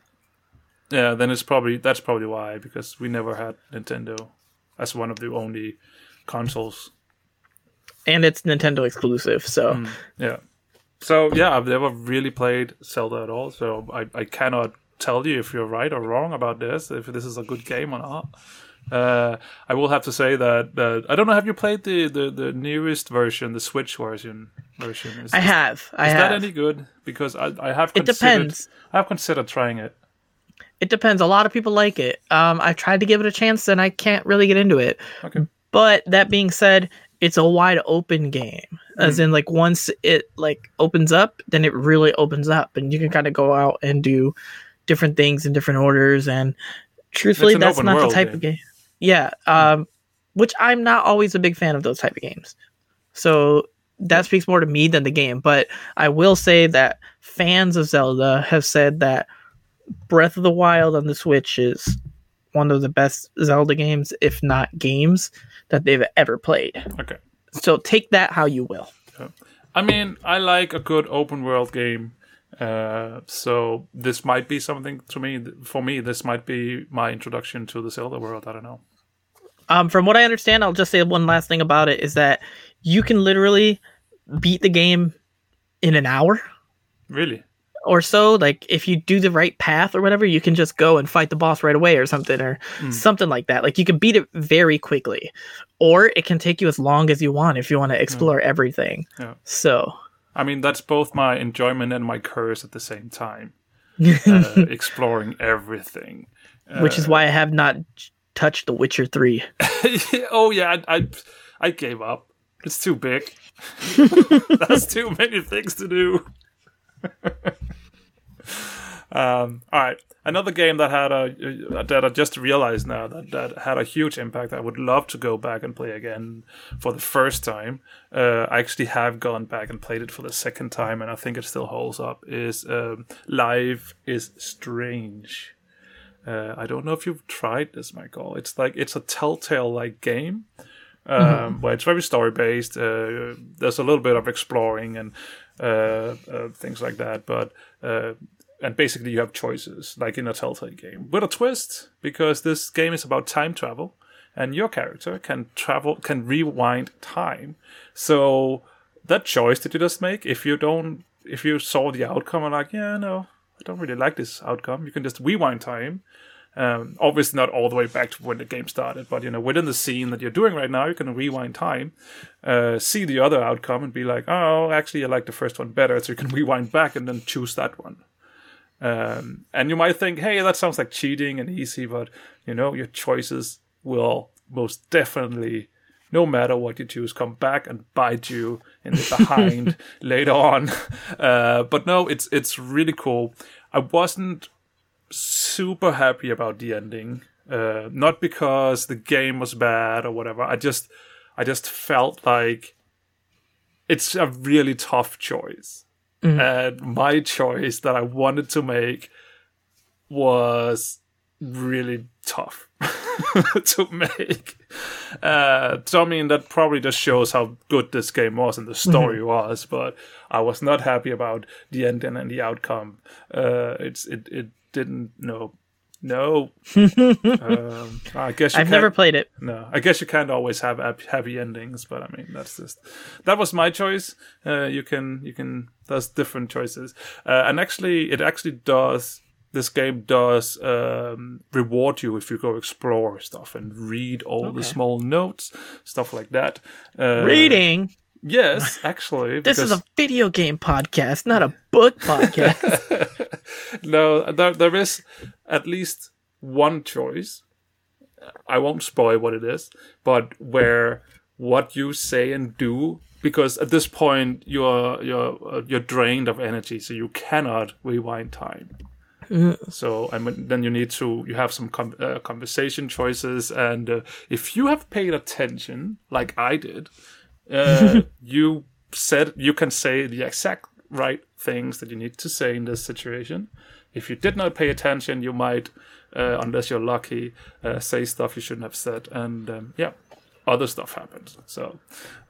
Yeah, then it's probably that's probably why because we never had Nintendo as one of the only consoles. and it's Nintendo exclusive. So Hmm. Yeah. So yeah, I've never really played Zelda at all. So I, I cannot tell you if you're right or wrong about this, if this is a good game or not. Uh, I will have to say that uh, I don't know. Have you played the, the, the newest version, the Switch version? Version is, I have. I is have. that any good? Because I, I have. It considered, depends. I have considered trying it. It depends. A lot of people like it. Um, I tried to give it a chance, and I can't really get into it. Okay. But that being said, it's a wide open game. As in, like once it like opens up, then it really opens up, and you can kind of go out and do different things in different orders. And truthfully, that's not the type of game. Yeah. Um, which I'm not always a big fan of those type of games. So that speaks more to me than the game. But I will say that fans of Zelda have said that Breath of the Wild on the Switch is one of the best Zelda games, if not games, that they've ever played. Okay. So take that how you will. I mean, I like a good open world game. Uh, so this might be something to me. For me, this might be my introduction to the Zelda world. I don't know. Um, from what I understand, I'll just say one last thing about it is that you can literally beat the game in an hour Really? or so. Like if you do the right path or whatever, you can just go and fight the boss right away or something or something like that. Like you can beat it very quickly, or it can take you as long as you want if you want to explore everything. Yeah. So I mean, that's both my enjoyment and my curse at the same time. Uh, exploring everything. which is why I have not touched The Witcher 3. oh yeah, I, I I gave up. It's too big. That's too many things to do. um, all right, another game that had a that I just realized now that that had a huge impact. I would love to go back and play again for the first time. Uh, I actually have gone back and played it for the second time, and I think it still holds up. Is um, Life is Strange. Uh, I don't know if you've tried this, Michael. It's like it's a Telltale like game, um, where it's very story based. Uh, there's a little bit of exploring and uh, uh, things like that, but uh, and basically you have choices like in a Telltale game with a twist because this game is about time travel, and your character can travel can rewind time. So that choice that you just make, if you don't, if you saw the outcome and like, yeah, no, I don't really like this outcome, you can just rewind time. Um, obviously, not all the way back to when the game started, but you know, within the scene that you're doing right now, you can rewind time, uh, see the other outcome, and be like, oh, actually, I like the first one better, so you can rewind back and then choose that one. Um, and you might think, hey, that sounds like cheating and easy, but you know, your choices will most definitely no matter what you choose, come back and bite you in the behind later on. Uh, but no, it's it's really cool. I wasn't super happy about the ending. Uh, not because the game was bad or whatever. I just I just felt like it's a really tough choice. And my choice that I wanted to make was really tough to make. Uh, so I mean, that probably just shows how good this game was and the story was. But I was not happy about the ending and the outcome. Uh, it's it it didn't no no. um, I guess you I've never played it. no, I guess you can't always have happy endings, but I mean that's just that was my choice. Uh, you can you can there's different choices, uh, and actually it actually does. This game does um, reward you if you go explore stuff and read all the small notes, stuff like that. Uh, Reading. yes, actually, This is a video game podcast, not a book podcast. no, there, there is at least one choice. I won't spoil what it is, but where what you say and do, because at this point you're you're uh, you're drained of energy, so you cannot rewind time. So I mean, then you need to you have some com- uh, conversation choices, and uh, if you have paid attention, like I did, uh, you said you can say the exact right things that you need to say in this situation. If you did not pay attention, you might, uh, unless you're lucky, uh, say stuff you shouldn't have said, and um, yeah, other stuff happens. So,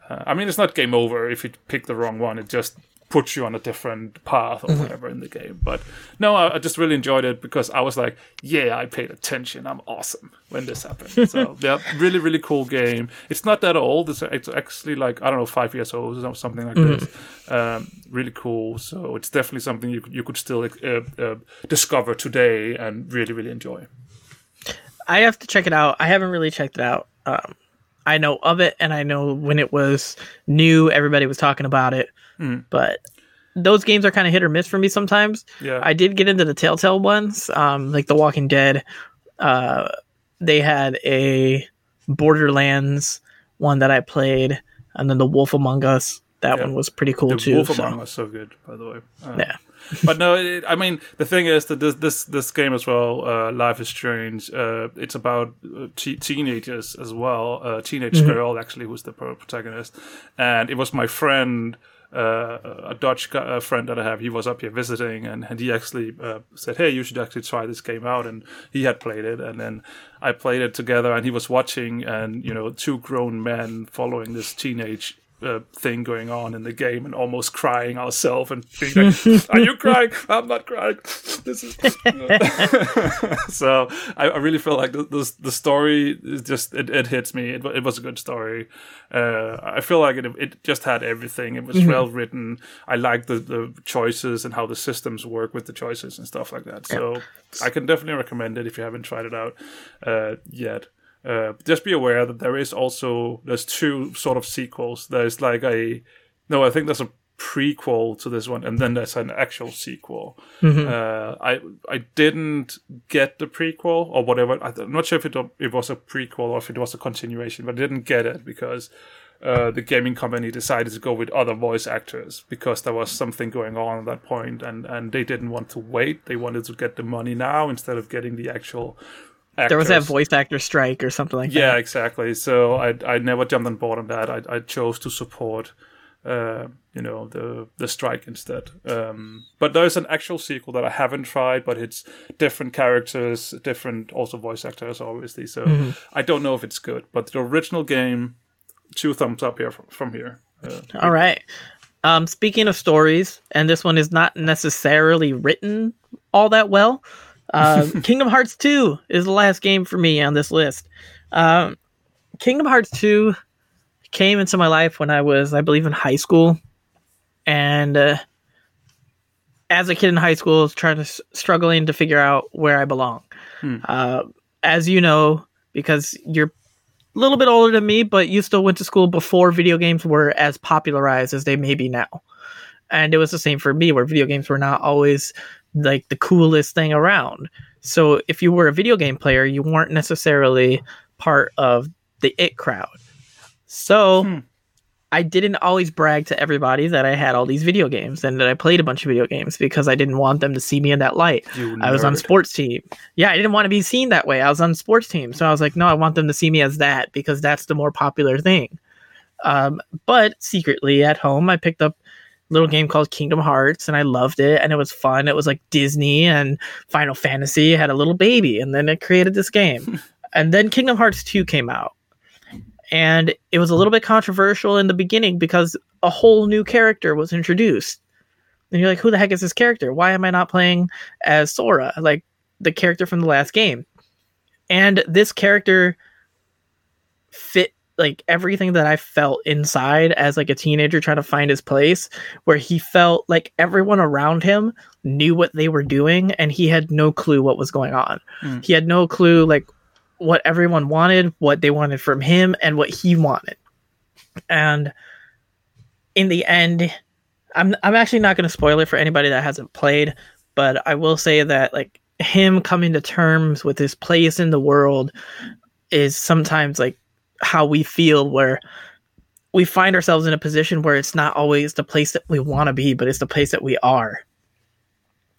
uh, I mean, it's not game over if you pick the wrong one. It just puts you on a different path or whatever in the game. But no, I, I just really enjoyed it because I was like, yeah, I paid attention. I'm awesome when this happened. So yeah, really, really cool game. It's not that old. It's, it's actually like I don't know, five years old or something like this. Um, really cool. So it's definitely something you could- you could still uh, uh, discover today and really, really enjoy. I have to check it out. I haven't really checked it out. Um, I know of it, and I know when it was new, everybody was talking about it. But those games are kind of hit or miss for me sometimes. Yeah. I did get into the Telltale ones, um, like The Walking Dead. Uh, they had a Borderlands one that I played, and then The Wolf Among Us. That Yeah. one was pretty cool too. The too. Wolf so- Among Us so good, by the way. Uh, Yeah. but no, it, I mean the thing is that this this this game as well, uh, Life is Strange. Uh, it's about uh, te- teenagers as well. A teenage girl actually who's the protagonist, and it was my friend. Uh, a Dutch uh, friend that I have, he was up here visiting, and, and he actually uh, said, "Hey, you should actually try this game out." And he had played it, and then I played it together, and he was watching, and you know, two grown men following this teenage uh, thing going on in the game and almost crying ourselves and being like, "Are you crying? I'm not crying." This is so. I, I really feel like the, the the story is just it, it hits me. It, it was a good story. Uh, I feel like it it just had everything. It was well written. I like the the choices and how the systems work with the choices and stuff like that. So I can definitely recommend it if you haven't tried it out uh, yet. Uh, just be aware that there is also there's two sort of sequels. There's like a no, I think there's a prequel to this one, and then there's an actual sequel. Uh, I I didn't get the prequel or whatever. I- I'm not sure if it it was a prequel or if it was a continuation, but I didn't get it because uh, the gaming company decided to go with other voice actors because there was something going on at that point, and and they didn't want to wait. They wanted to get the money now instead of getting the actual. Actors. There was that voice actor strike or something like Yeah, that. Yeah, exactly. So I I never jumped on board on that. I I chose to support uh you know the the strike instead. Um but there's an actual sequel that I haven't tried, but it's different characters, different also voice actors obviously. So I don't know if it's good, but the original game two thumbs up here from, from here. Uh, All right. Um, speaking of stories, and this one is not necessarily written all that well. Uh, Kingdom Hearts 2 is the last game for me on this list. Um, Kingdom Hearts 2 came into my life when I was, I believe, in high school. And uh, as a kid in high school, I was trying to struggling to figure out where I belong. Uh, as you know, because you're a little bit older than me, but you still went to school before video games were as popularized as they may be now. And it was the same for me, where video games were not always like the coolest thing around. So if you were a video game player, you weren't necessarily part of the it crowd. So Hmm. I didn't always brag to everybody that I had all these video games and that I played a bunch of video games because I didn't want them to see me in that light. I was on sports team. Yeah, I didn't want to be seen that way. I was on sports team, so I was like, no, I want them to see me as that because that's the more popular thing. Um, but secretly at home, I picked up little game called Kingdom Hearts, and I loved it, and it was fun. It was like Disney and Final Fantasy had a little baby, and then it created this game, and then Kingdom Hearts two came out, and it was a little bit controversial in the beginning because a whole new character was introduced. And you're like, who the heck is this character? Why am I not playing as Sora, like the character from the last game? And this character like everything that I felt inside as like a teenager trying to find his place, where he felt like everyone around him knew what they were doing and he had no clue what was going on. Hmm. He had no clue like what everyone wanted, what they wanted from him, and what he wanted. And in the end, I'm I'm actually not going to spoil it for anybody that hasn't played, but I will say that like him coming to terms with his place in the world is sometimes like how we feel where we find ourselves in a position where it's not always the place that we want to be, but it's the place that we are.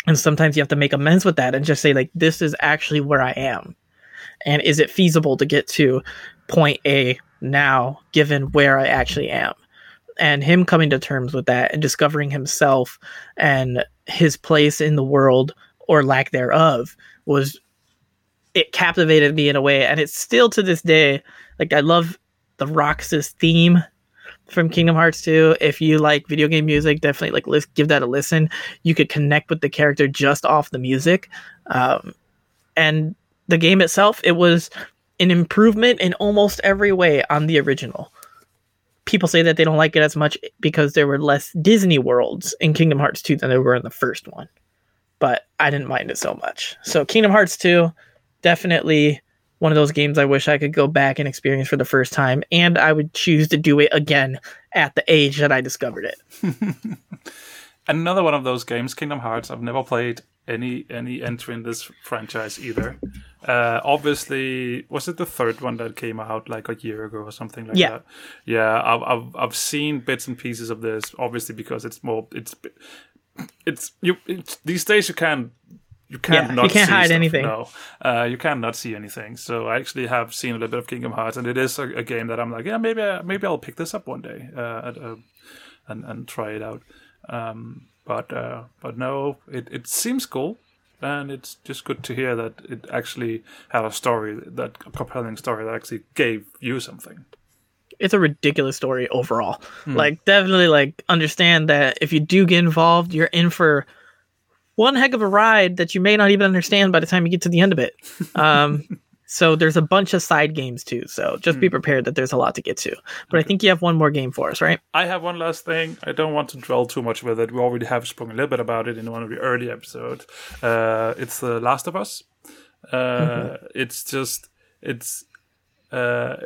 And sometimes you have to make amends with that and just say like this is actually where I am. And is it feasible to get to point A now given where I actually am? and him coming to terms with that and discovering himself and his place in the world or lack thereof was it captivated me in a way and it's still to this day like i love the roxas theme from kingdom hearts 2 if you like video game music definitely like lis- give that a listen you could connect with the character just off the music um, and the game itself it was an improvement in almost every way on the original people say that they don't like it as much because there were less Disney worlds in Kingdom Hearts 2 than there were in the first one. But I didn't mind it so much. So Kingdom Hearts 2 definitely one of those games I wish I could go back and experience for the first time and I would choose to do it again at the age that I discovered it. Another one of those games, Kingdom Hearts. I've never played any any entry in this franchise either. Uh, obviously, was it the third one that came out like a year ago or something like Yeah. that? Yeah, I've, I've I've seen bits and pieces of this. Obviously, because it's more it's it's you it's, these days you can't you can't Yeah, not you can't see hide stuff, anything. No, uh, you can't not see anything. So I actually have seen a little bit of Kingdom Hearts, and it is a, a game that I'm like, yeah, maybe I- maybe I'll pick this up one day uh, at, uh, and and try it out. Um, but uh, but no, it, it seems cool, and it's just good to hear that it actually had a story, that a compelling story that actually gave you something. It's a ridiculous story overall. Like definitely like understand that if you do get involved, you're in for one heck of a ride that you may not even understand by the time you get to the end of it. Um, so there's a bunch of side games too. So just be prepared that there's a lot to get to. But I think you have one more game for us, right? I have one last thing. I don't want to dwell too much with it. We already have spoken a little bit about it in one of the early episodes. Uh, it's The Last of Us. Uh, It's just it's uh,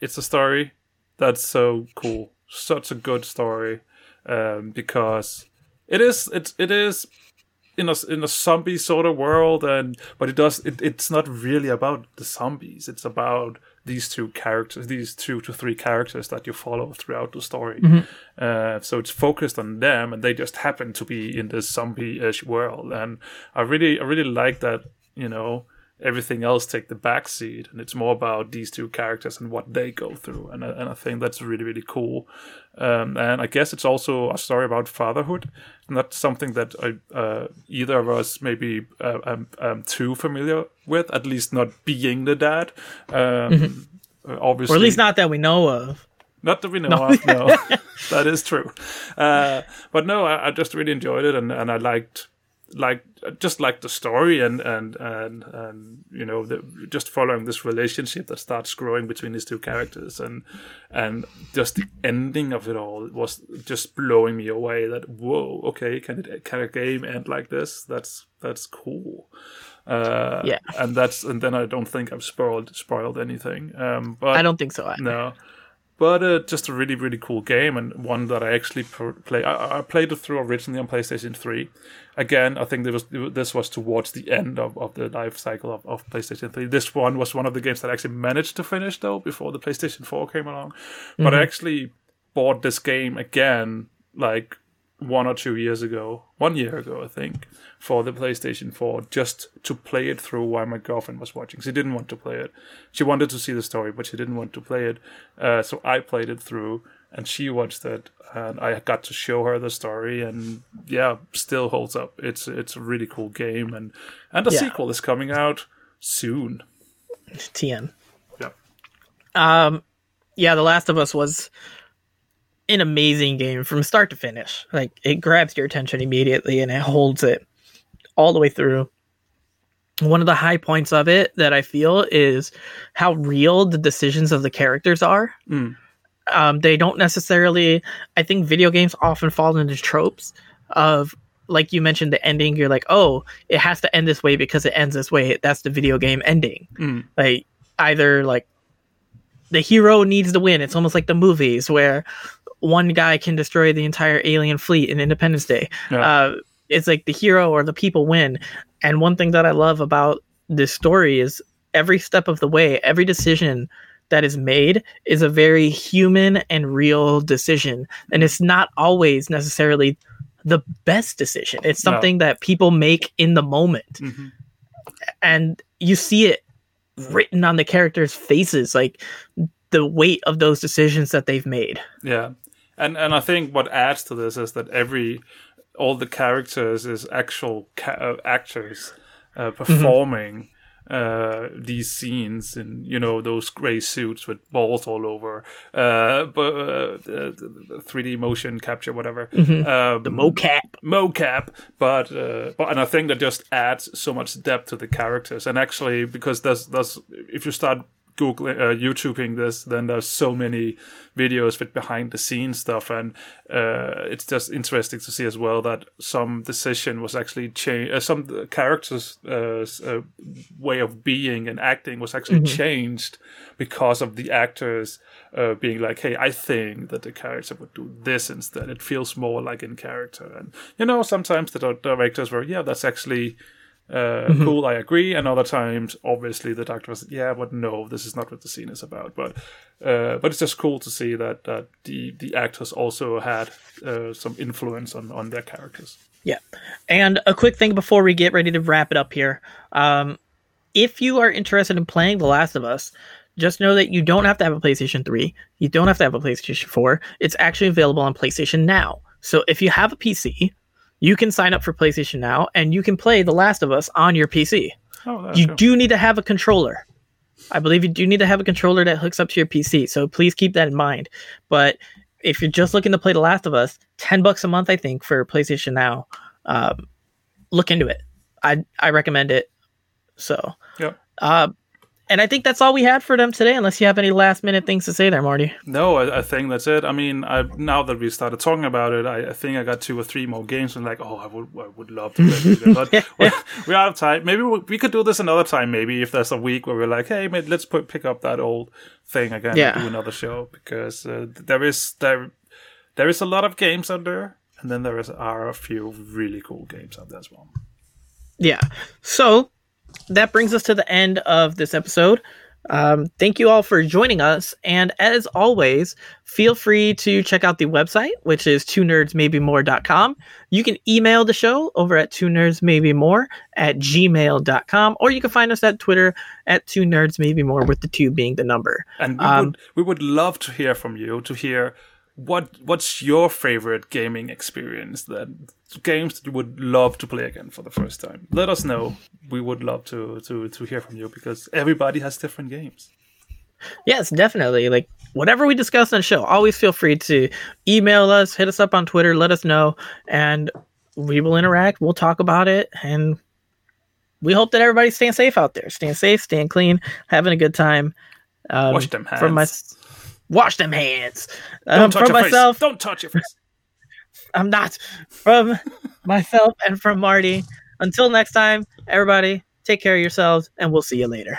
it's a story that's so cool, such a good story, um, because it is it it is in a in a zombie sort of world, and but it does it, it's not really about the zombies. It's about these two characters, these two to three characters that you follow throughout the story. Uh, so it's focused on them, and they just happen to be in this zombie-ish world. And I really, I really like that. You know, everything else take the back seat, and it's more about these two characters and what they go through. And I, and I think that's really, really cool. Um, and I guess it's also a story about fatherhood, not something that I, uh, either of us maybe uh, um, um, too familiar with. At least not being the dad. Um, uh, Obviously, Or at least not that we know of. not that we know of, no. that is true. Uh, but no, I, I just really enjoyed it, and, and I liked like just like the story and and and and you know the, just following this relationship that starts growing between these two characters and and just the ending of it all was just blowing me away that whoa okay can it can a game end like this that's that's cool uh Yeah. and that's and then i don't think i've spoiled spoiled anything um but I don't think so. Either. no. But uh, just a really really cool game and one that I actually pr- play. I, I played it through originally on PlayStation Three. Again, I think there was this was towards the end of, of the life cycle of, of PlayStation Three. This one was one of the games that I actually managed to finish though before the PlayStation Four came along. But I actually bought this game again like one or two years ago, one year ago, I think, for the PlayStation 4, just to play it through while my girlfriend was watching. She didn't want to play it. She wanted to see the story, but she didn't want to play it. Uh, so I played it through, and she watched it, and I got to show her the story, and yeah, still holds up. It's it's a really cool game, and and the Yeah. sequel is coming out soon. TM. Yeah. Um, yeah, The Last of Us was an amazing game from start to finish. Like it grabs your attention immediately and it holds it all the way through. One of the high points of it that I feel is how real the decisions of the characters are. Mm. Um, they don't necessarily. I think video games often fall into tropes of like you mentioned the ending. You're like, oh, it has to end this way because it ends this way. That's the video game ending Mm. like either like the hero needs to win. It's almost like the movies where one guy can destroy the entire alien fleet in Independence Day. Yeah. Uh, it's like the hero or the people win. And one thing that I love about this story is every step of the way, every decision that is made is a very human and real decision. And it's not always necessarily the best decision. It's No. something that people make in the moment Mhm. and you see it written on the characters' faces, like the weight of those decisions that they've made. Yeah, and and I think what adds to this is that every all the characters is actual ca- uh, actors uh, performing uh, these scenes in you know those gray suits with balls all over, uh, but uh, three D motion capture, whatever. Um, The mocap. mocap, but uh, but and I think that just adds so much depth to the characters. And actually, because there's there's if you start googling uh, YouTubing this, then there's so many videos with behind the scenes stuff, and uh, it's just interesting to see as well that some decision was actually changed. Uh, some characters' uh, uh, way of being and acting was actually changed because of the actors uh, being like, "Hey, I think that the character would do this instead. It feels more like in character." And you know, sometimes the directors were, "Yeah, that's actually." Uh, cool, I agree. And other times, obviously, the director was, yeah, but no, this is not what the scene is about. But, uh, but it's just cool to see that that the the actors also had uh, some influence on on their characters. Yeah. And a quick thing before we get ready to wrap it up here. Um, if you are interested in playing The Last of Us, just know that you don't have to have a PlayStation 3. You don't have to have a PlayStation 4. It's actually available on PlayStation Now. So if you have a PC, you can sign up for PlayStation Now and you can play The Last of Us on your PC. Oh, you cool. do need to have a controller. I believe you do need to have a controller that hooks up to your PC. So please keep that in mind. But if you're just looking to play The Last of Us, ten bucks a month, I think, for PlayStation Now. Um, look into it. I I recommend it. So, Yep. uh, and I think that's all we had for them today. Unless you have any last minute things to say there, Marty. No, I, I think that's it. I mean, I, now that we started talking about it, I, I think I got two or three more games and like, oh, I would, I would love to play them. But we're, we're out of time. Maybe we, we could do this another time. Maybe if there's a week where we're like, hey, mate, let's put, pick up that old thing again Yeah. and do another show because uh, there is there there is a lot of games out there, and then there is are a few really cool games out there as well. Yeah. So that brings us to the end of this episode. Um, thank you all for joining us. And as always, feel free to check out the website, which is two nerds maybe more.com. You can email the show over at two nerds maybe more at gmail.com, or you can find us at Twitter at two nerds maybe more with the two being the number. And we Um, would we would love to hear from you to hear what what's your favorite gaming experience that games that you would love to play again for the first time. Let us know. We would love to to to hear from you because everybody has different games. Yes, definitely. Like whatever we discuss on the show, always feel free to email us, hit us up on Twitter, let us know, and we will interact. We'll talk about it, and we hope that everybody's staying safe out there, staying safe, staying clean, having a good time. Um, Wash them hands. From my, Wash them hands. Don't um, touch your myself, face. Don't touch your face. I'm not from myself and from Marty. Until next time, everybody, take care of yourselves, and we'll see you later.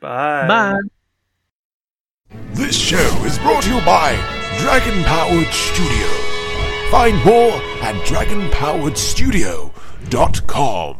Bye. Bye. This show is brought to you by Dragon Powered Studio. Find more at dragonpoweredstudio.com.